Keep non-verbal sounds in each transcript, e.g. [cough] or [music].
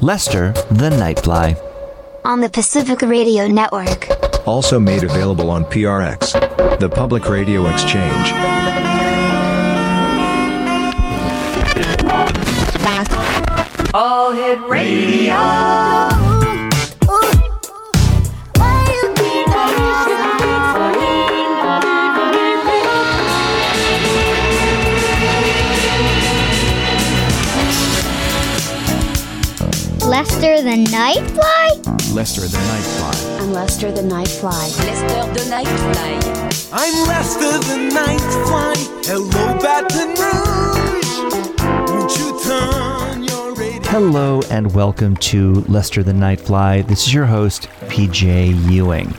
Lester the Nightfly. On the Pacific Radio Network. Also made available on PRX, the Public Radio Exchange. All Hit Radio. Lester the Nightfly? Lester the Nightfly. I'm Lester the Nightfly. Lester the Nightfly. I'm Lester the Nightfly. Hello, Baton Rouge. Won't you turn your radio? Hello and welcome to Lester the Nightfly. This is your host, PJ Ewing.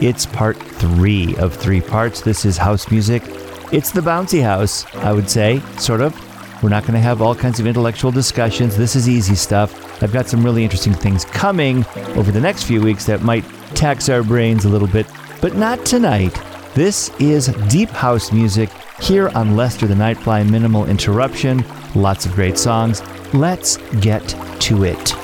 It's part three of three parts. This is house music. It's the bouncy house, I would say, sort of. We're not going to have all kinds of intellectual discussions. This is easy stuff. I've got some really interesting things coming over the next few weeks that might tax our brains a little bit, but not tonight. This is deep house music here on Lester the Nightfly Minimal Interruption. Lots of great songs. Let's get to it.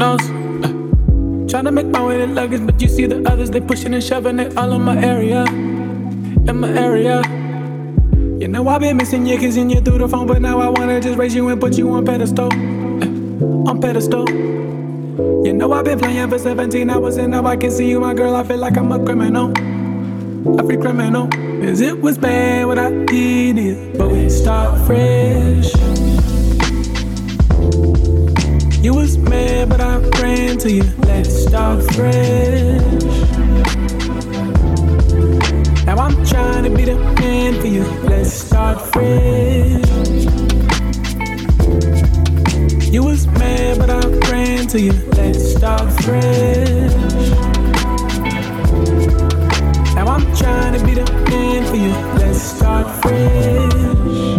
Many. Uh, trying to make my way to luggage, but you see the others, they pushing and shoving it all in my area. In my area. You know I've been missing you, kissing you through the phone, but now I wanna just raise you and put you on pedestal. Uh, on pedestal. You know I've been playing for 17 hours and now I can see you, my girl. I feel like I'm a criminal. A free criminal. Cause it was bad what I did but we start fresh. You was mad, but I ran to you. Let's start fresh. Now I'm trying to be the man for you. Let's start fresh. You was mad, but I ran to you. Let's start fresh. Now I'm trying to be the man for you. Let's start fresh.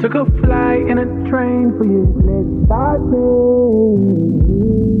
Took a flight and a train for you. Let's start fresh.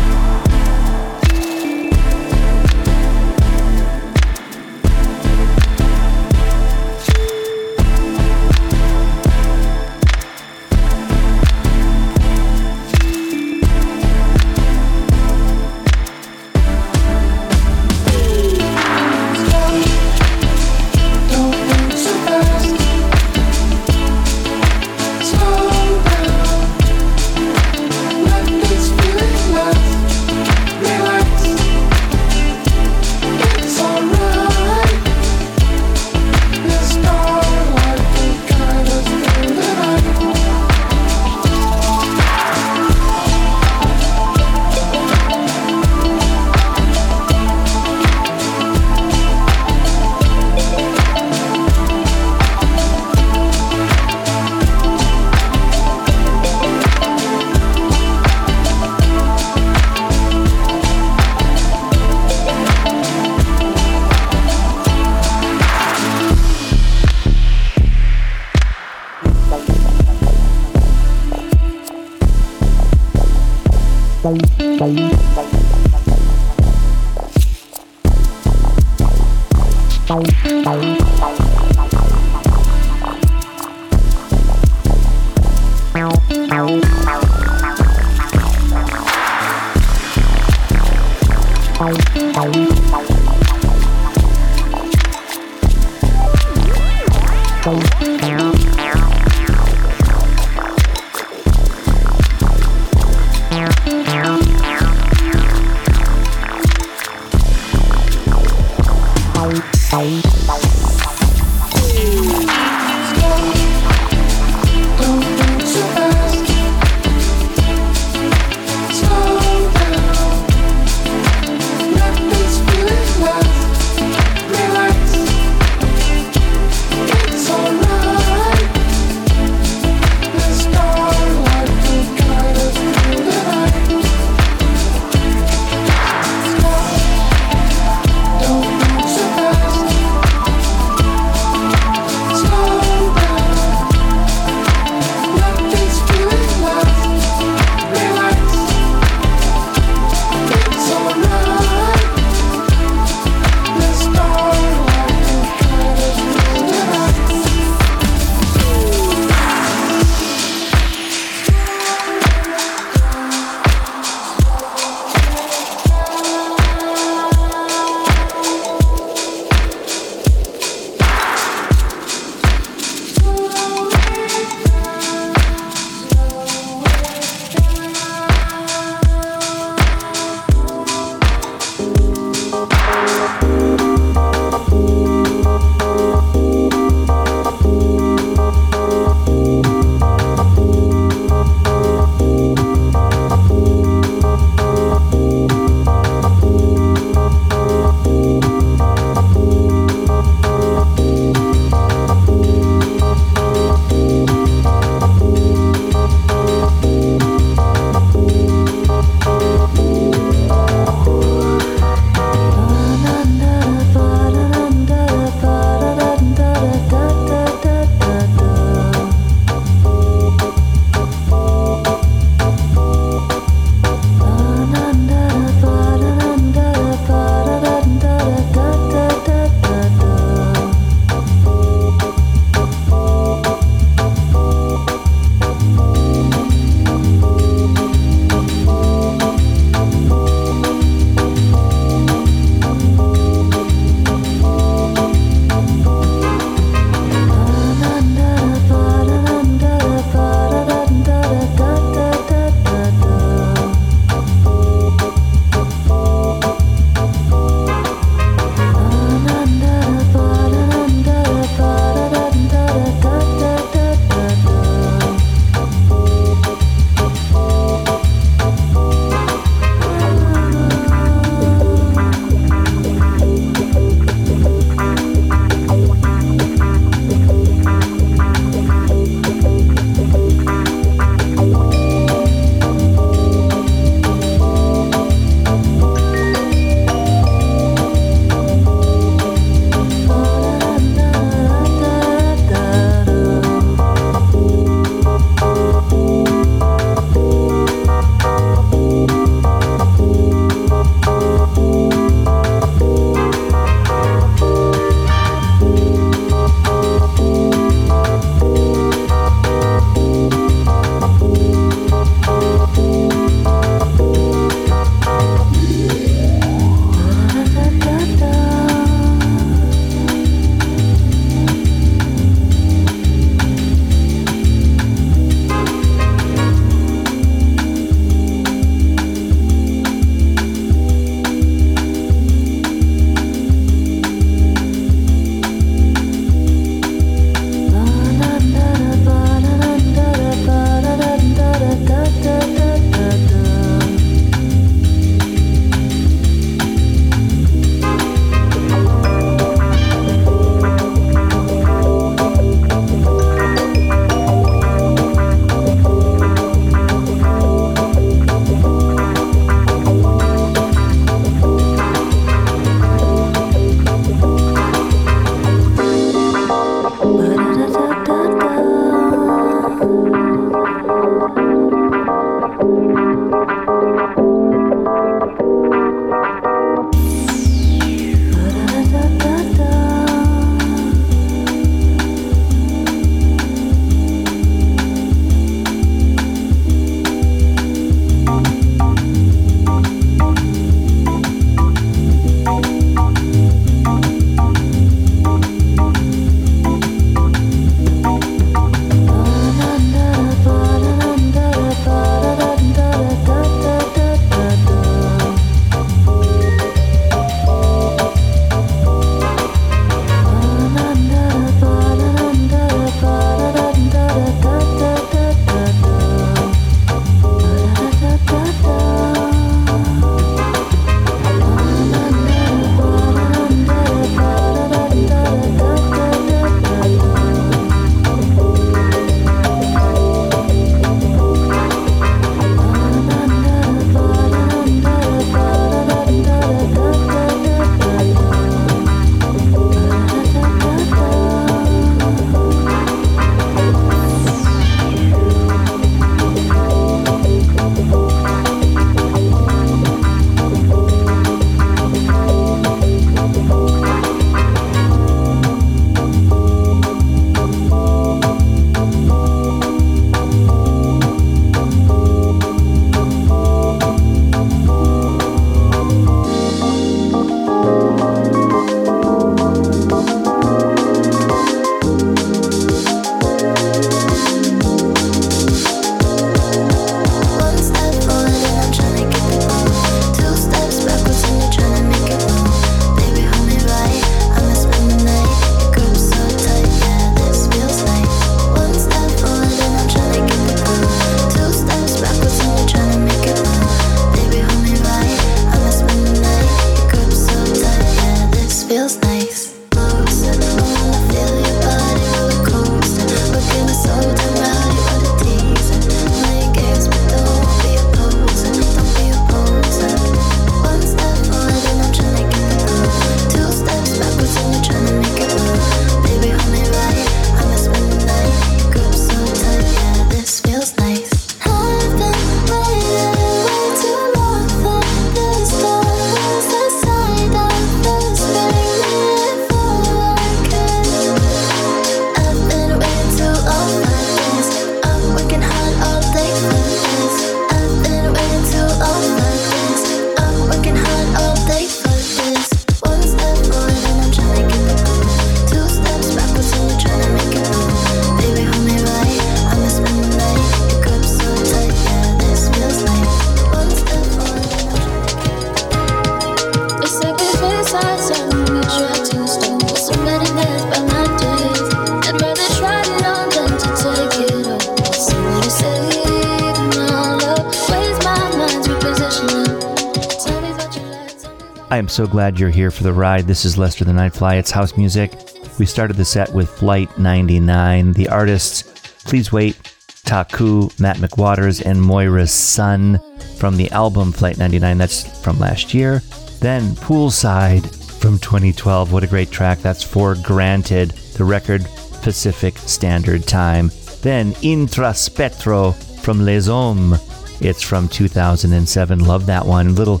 I am so glad you're here for the ride. This is Lester the Nightfly. It's house music. We started the set with Flight 99. The artists, please wait, Taku, Matt McWaters, and Moira's Son from the album Flight 99. That's from last year. Then Poolside from 2012. What a great track. That's for Granted, the record Pacific Standard Time. Then Intraspetro from Les Hommes. It's from 2007. Love that one. Little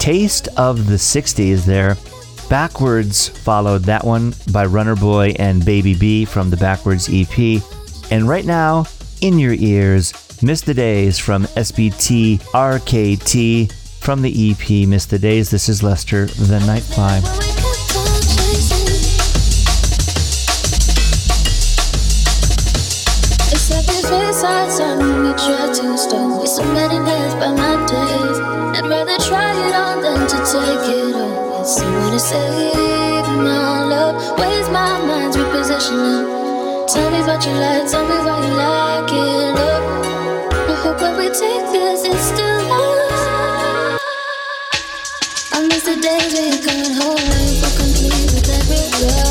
taste of the 60s there. Backwards followed that one by Runner Boy and Baby B from the Backwards EP. And right now, in your ears, Miss the Days from SBTRKT from the EP Miss the Days. This is Lester the Nightfly. by save my love. Waste my mind's repositioning. Tell me what you like, tell me why you like it up. I hope when we take this, it's still love. I miss the days where you couldn't hold me for complete with every loving.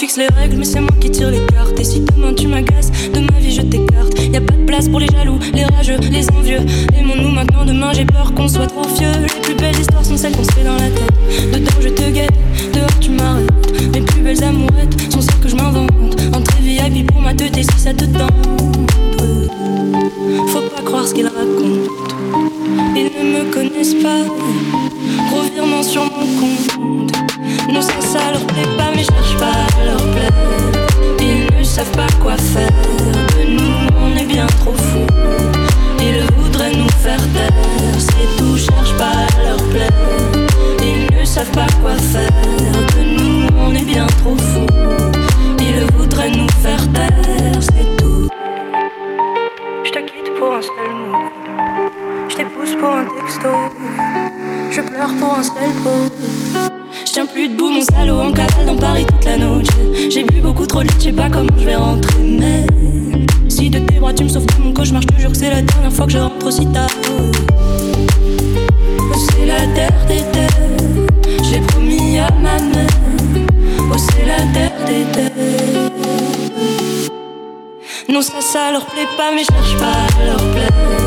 Fixe les règles, mais c'est moi qui tire les cartes. Et si demain tu m'agaces, de ma vie je t'écarte. Y a pas de place pour les jaloux, les rageux, les envieux. Aimons-nous maintenant, demain j'ai peur qu'on soit trop vieux. Les plus belles histoires sont celles qu'on se fait dans la tête. Dedans je te guette, dehors tu m'arrêtes. Mes plus belles amourettes sont celles que je m'invente. Entrée VIP pour ma tête si ça te tente. Faut pas croire ce qu'ils racontent. Ils ne me connaissent pas. Gros sur mon compte. Non, ça, ça leur plaît pas, mais je cherche pas à leur plaire. Ils ne savent pas quoi faire. De nous, on est bien trop fous. Ils voudraient nous faire taire. C'est tout, cherche pas à leur plaire. Ils ne savent pas quoi faire. De nous, on est bien trop fous. Ils voudraient nous faire taire. C'est tout. Je te quitte pour un seul mot. Je t'épouse pour un texto. Je pleure pour un seul pot. En cavale dans Paris toute la nuit. J'ai bu beaucoup trop de je sais pas comment je vais rentrer. Mais si de tes bras tu me sauves de mon cauchemar, je te jure que c'est la dernière fois que je rentre aussi tard. C'est la terre des terres, j'ai promis à ma mère. Oh, c'est la terre des. Non, ça, ça leur plaît pas, mais je cherche pas à leur plaire.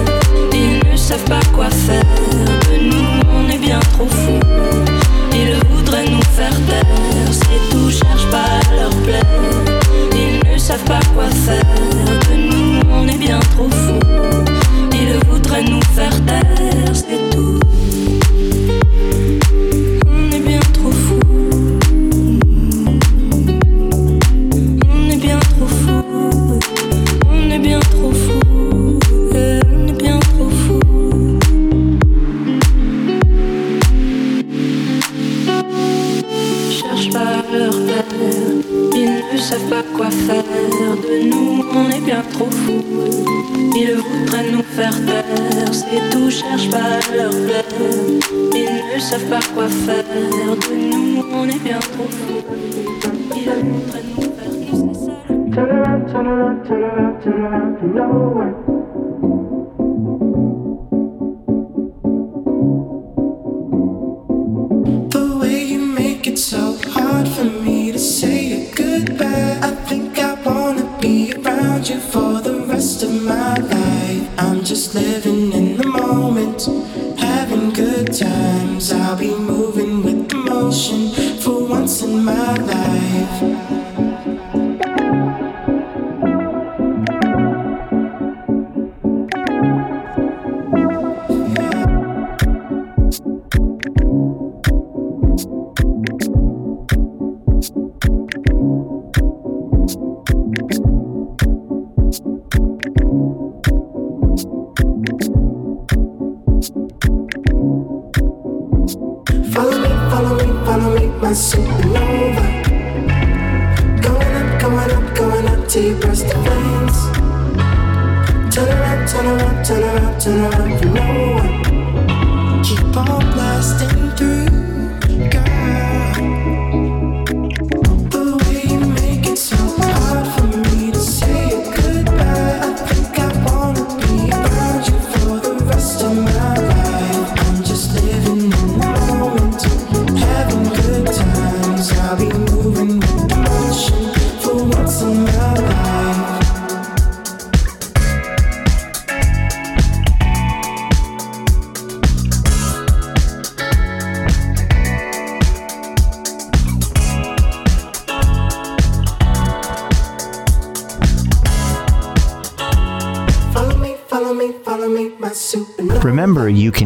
My supernova. Going up, going up, going up till you burst the flames. Turn around, turn around, turn around, turn around for no one. Keep on blasting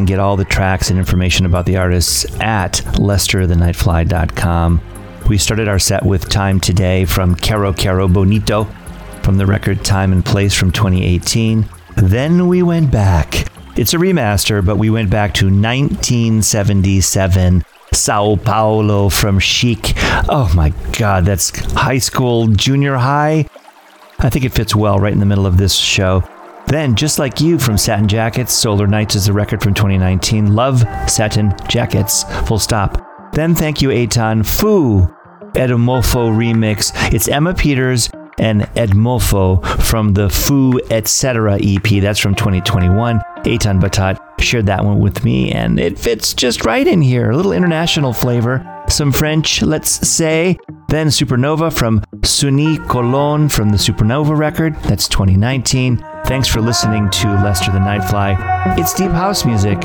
get all the tracks and information about the artists at lesterthenightfly.com. We started our set with Time Today from Caro Caro Bonito from the record Time and Place from 2018. Then we went back. It's a remaster, but we went back to 1977. Sao Paulo from Chic. Oh my god, that's high school, junior high. I think it fits well right in the middle of this show. Then, just like you from Satin Jackets, Solar Nights is the record from 2019. Love Satin Jackets, full stop. Then, thank you, Aton Fu, Edmofo remix. It's Emma Peters and Edmofo from the Fu Etc. EP. That's from 2021. Aton Batat shared that one with me, and it fits just right in here. A little international flavor. some French, let's say. Then Supernova from Sunny Colon from the Supernova record. That's 2019. Thanks for listening to Lester the Nightfly. It's deep house music.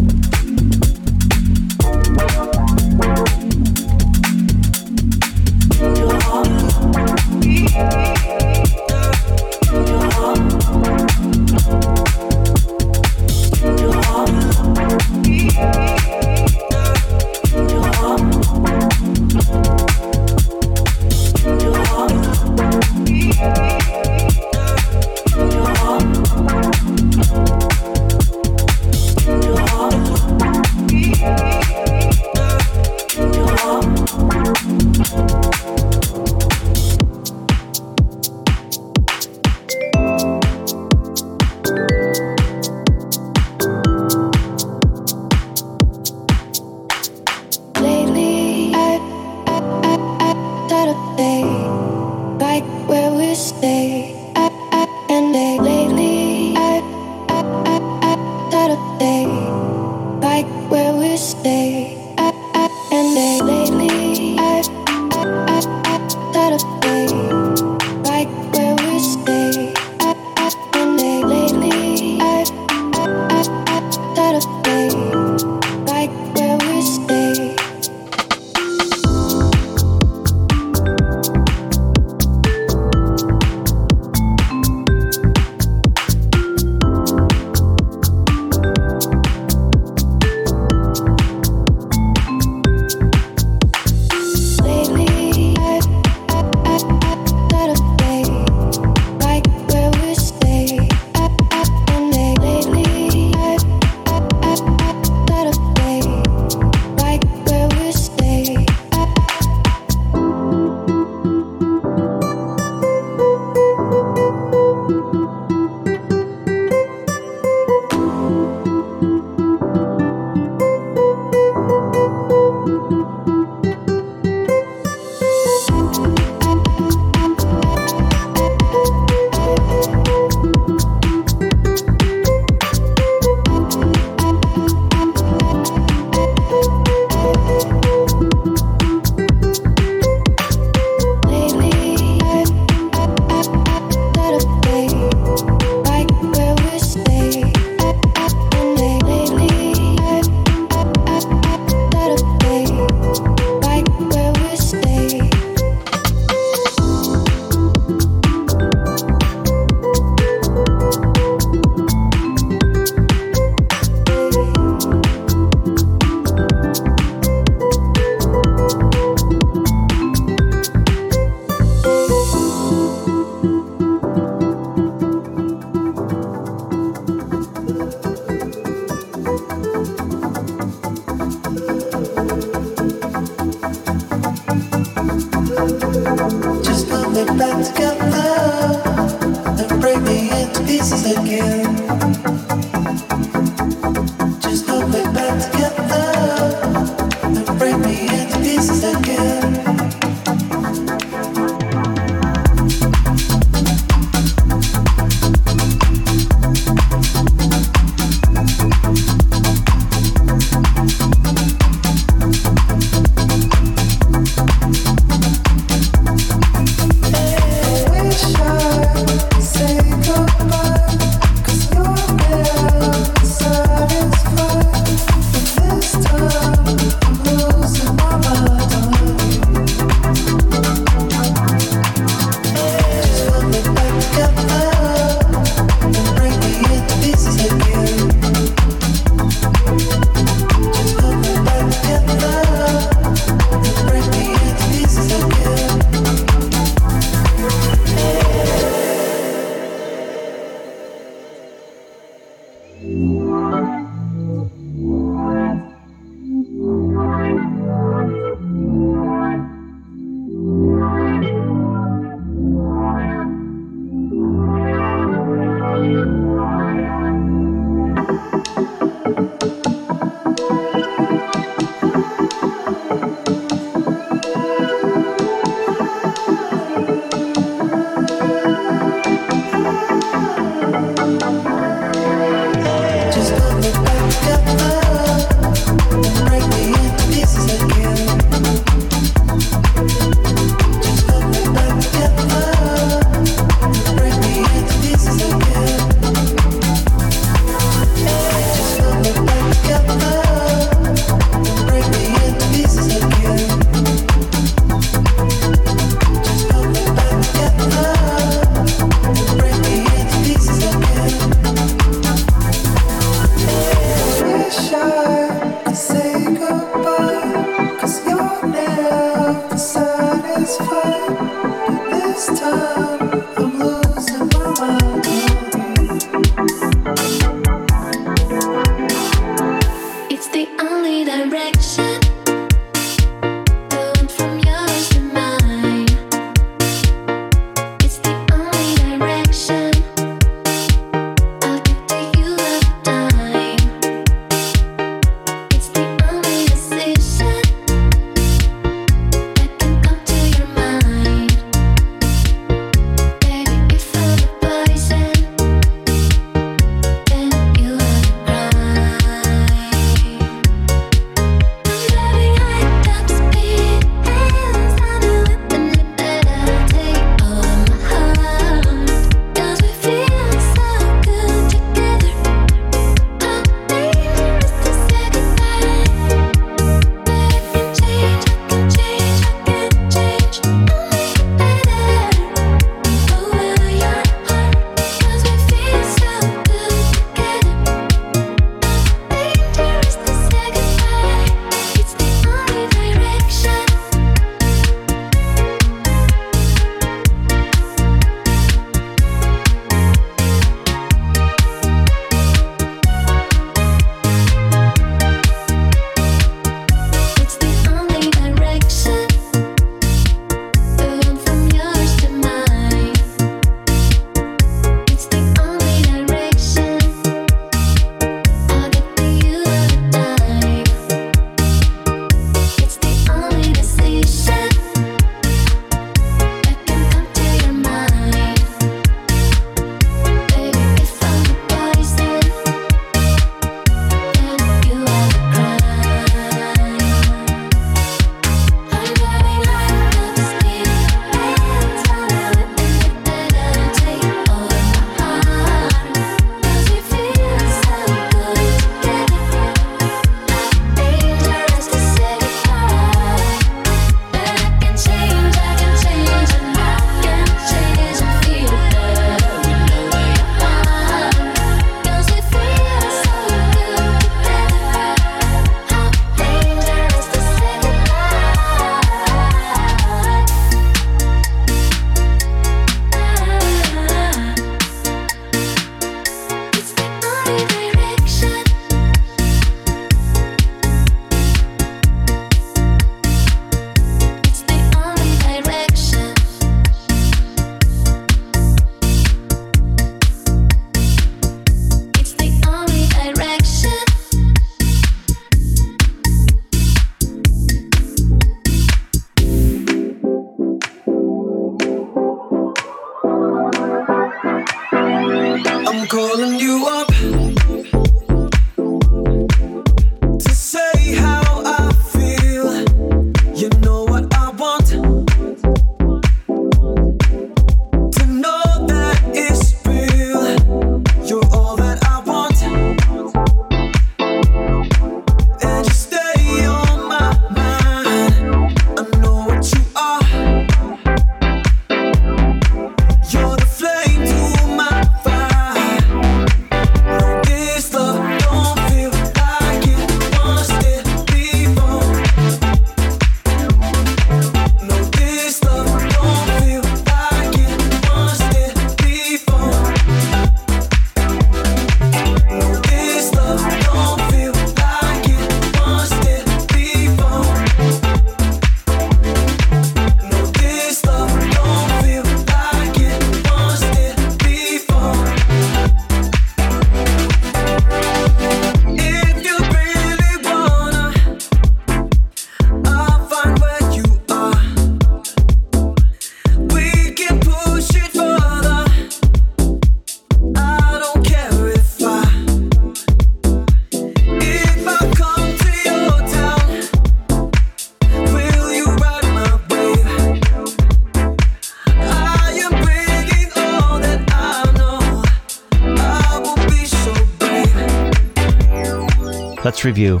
Let's review.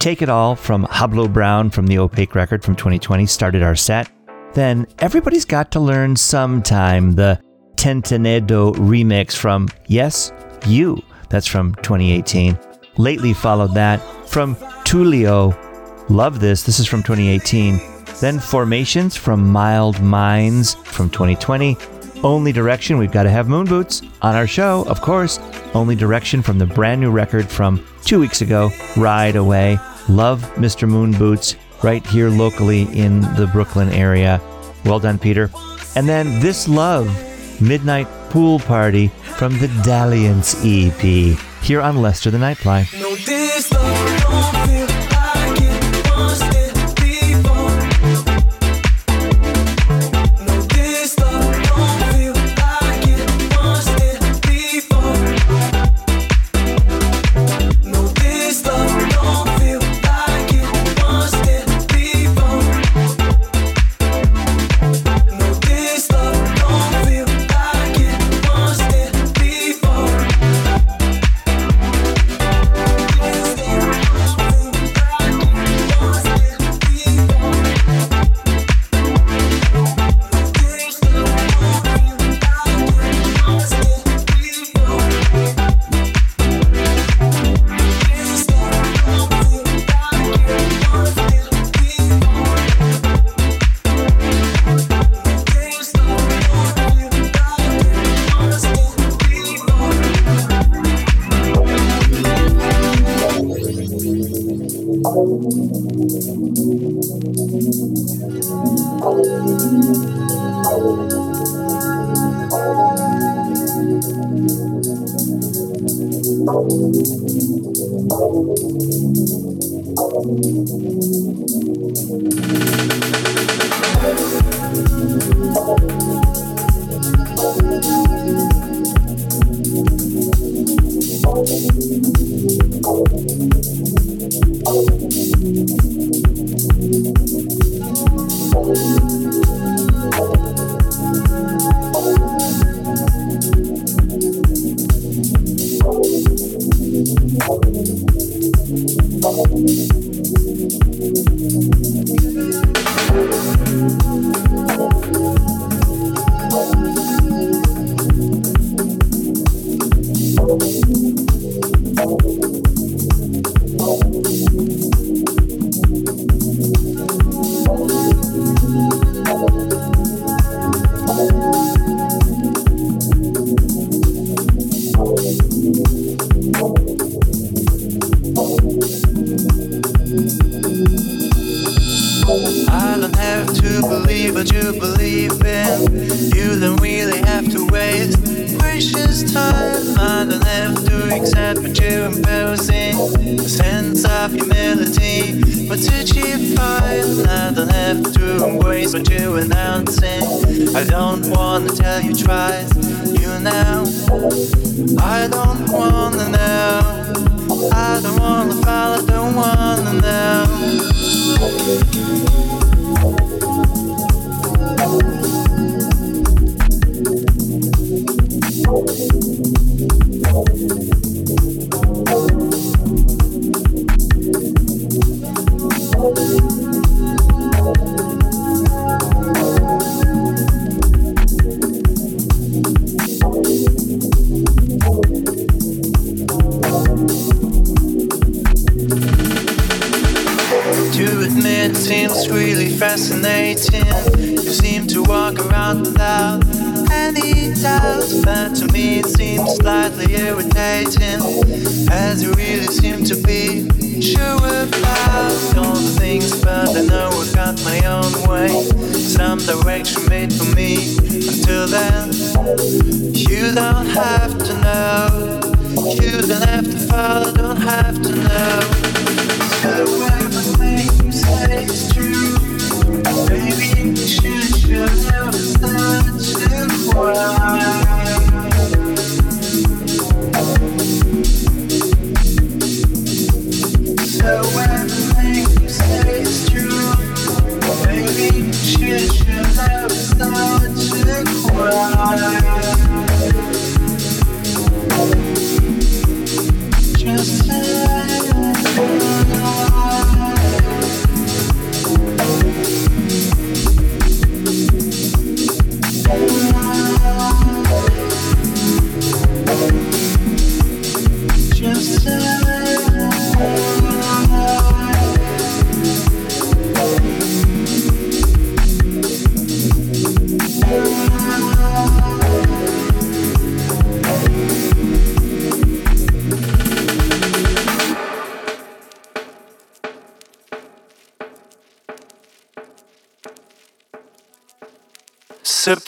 Take It All from Hablo Brown from the Opaque record from 2020 started our set. Then Everybody's Got to Learn Sometime, the Tentenedo remix from Yes, You. That's from 2018. Lately followed that from Tulio. Love this. This is from 2018. Then Formations from Mild Minds from 2020. Only Direction, we've got to have moon boots on our show, of course. Only Direction from the brand new record from two weeks ago, Ride Away. Love Mr. Moon Boots right here locally in the Brooklyn area. Well done, Peter. And then This Love, Midnight Pool Party from the Dalliance EP here on Lester the Nightfly. No,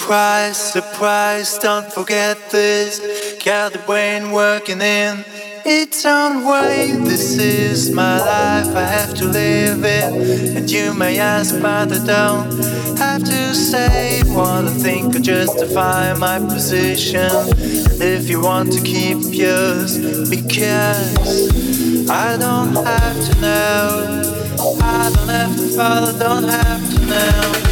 Surprise, surprise, don't forget this. Got the brain working in its own way. This is my life, I have to live it. And you may ask, but I don't have to say what I think or justify my position. And if you want to keep yours, because I don't have to know. I don't have to follow, don't have to know.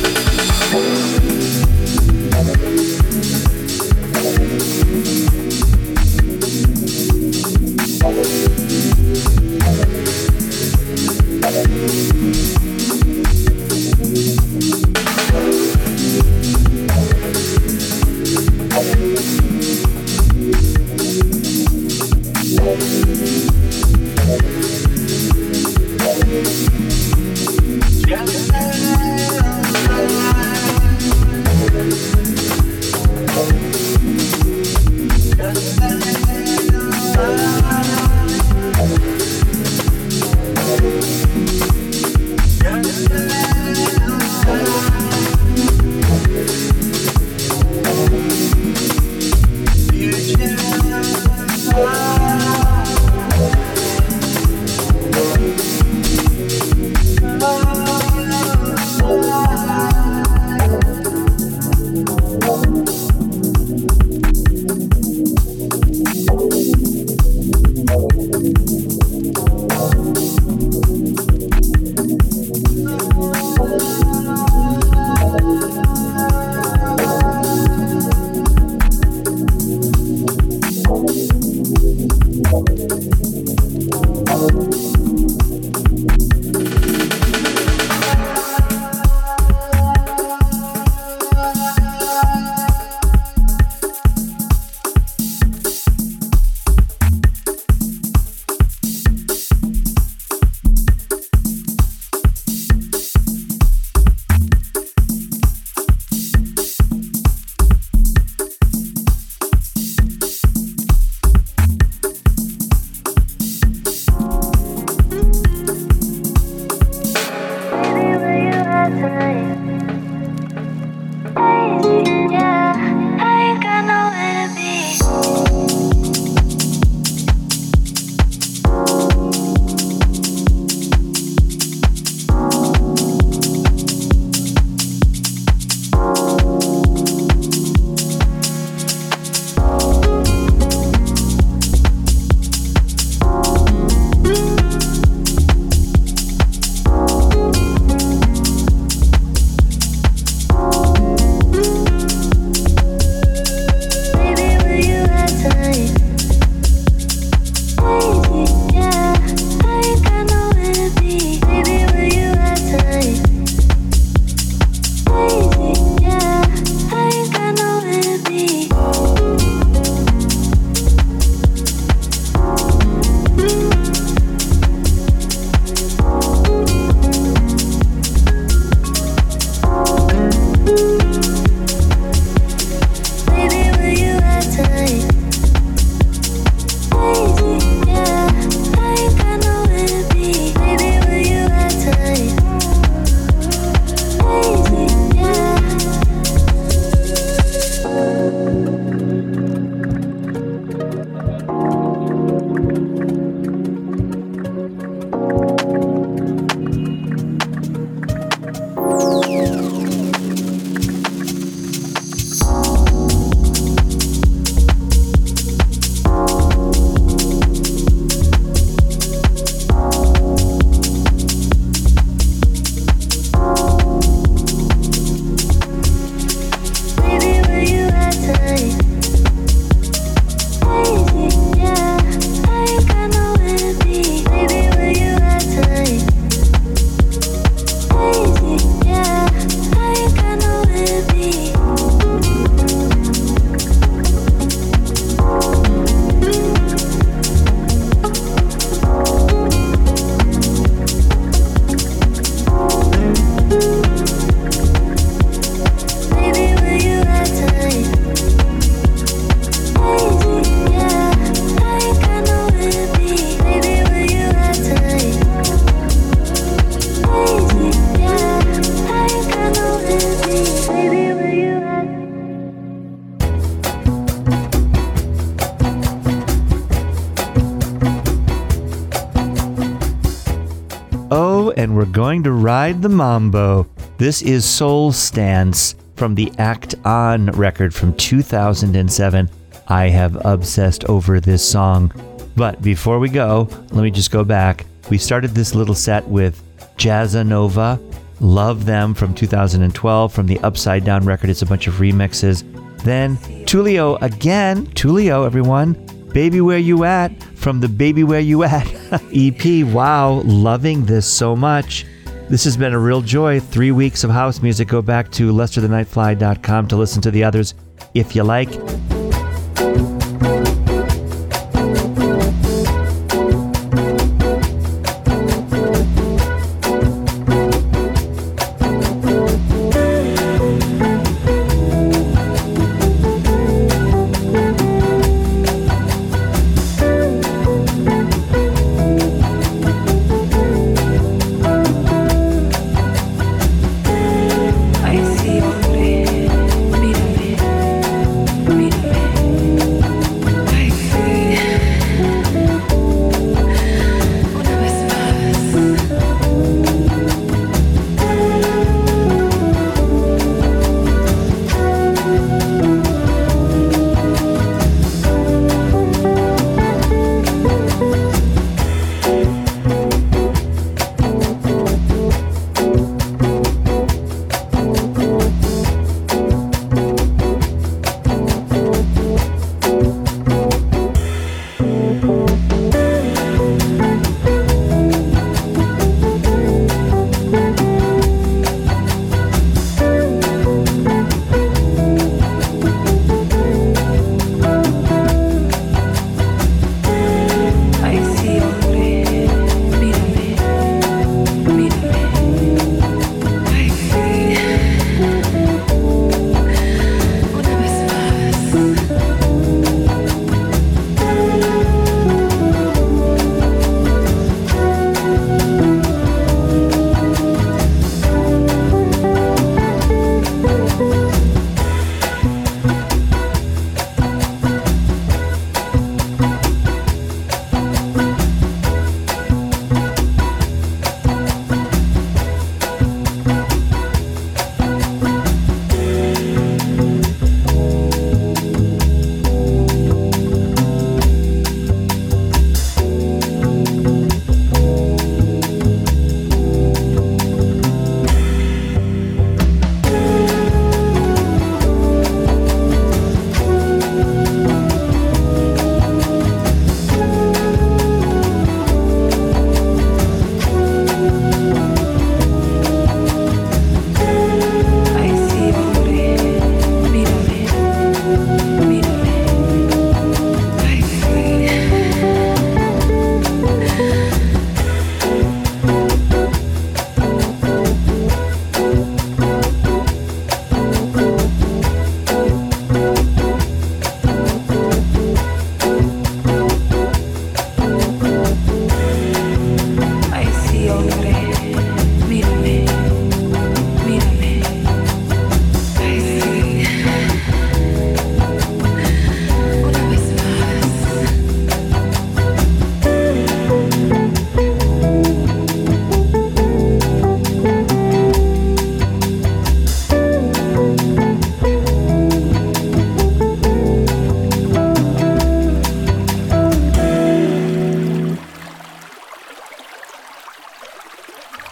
Ride the mambo. This is Soul Stance from the Act On record from 2007. I have obsessed over this song. But before we go, let me just go back. We started this little set with Jazzanova, Love Them from 2012 from the Upside Down record. It's a bunch of remixes. Then Tulio again, Tulio, everyone. Baby Where You At from the Baby Where You At [laughs] EP. Wow, loving this so much. This has been a real joy. Three weeks of house music. Go back to lesterthenightfly.com to listen to the others if you like.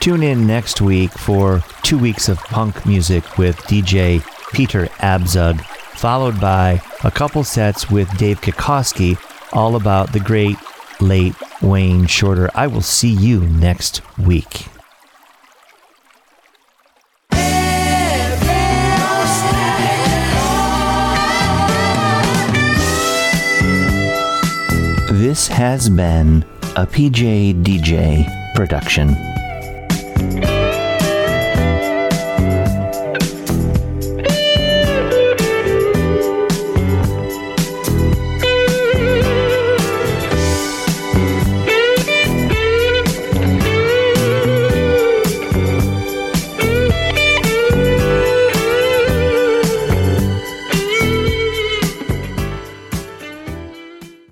Tune in next week for two weeks of punk music with DJ Peter Abzug, followed by a couple sets with Dave Kikoski, all about the great late Wayne Shorter. I will see you next week. This has been a PJ DJ production.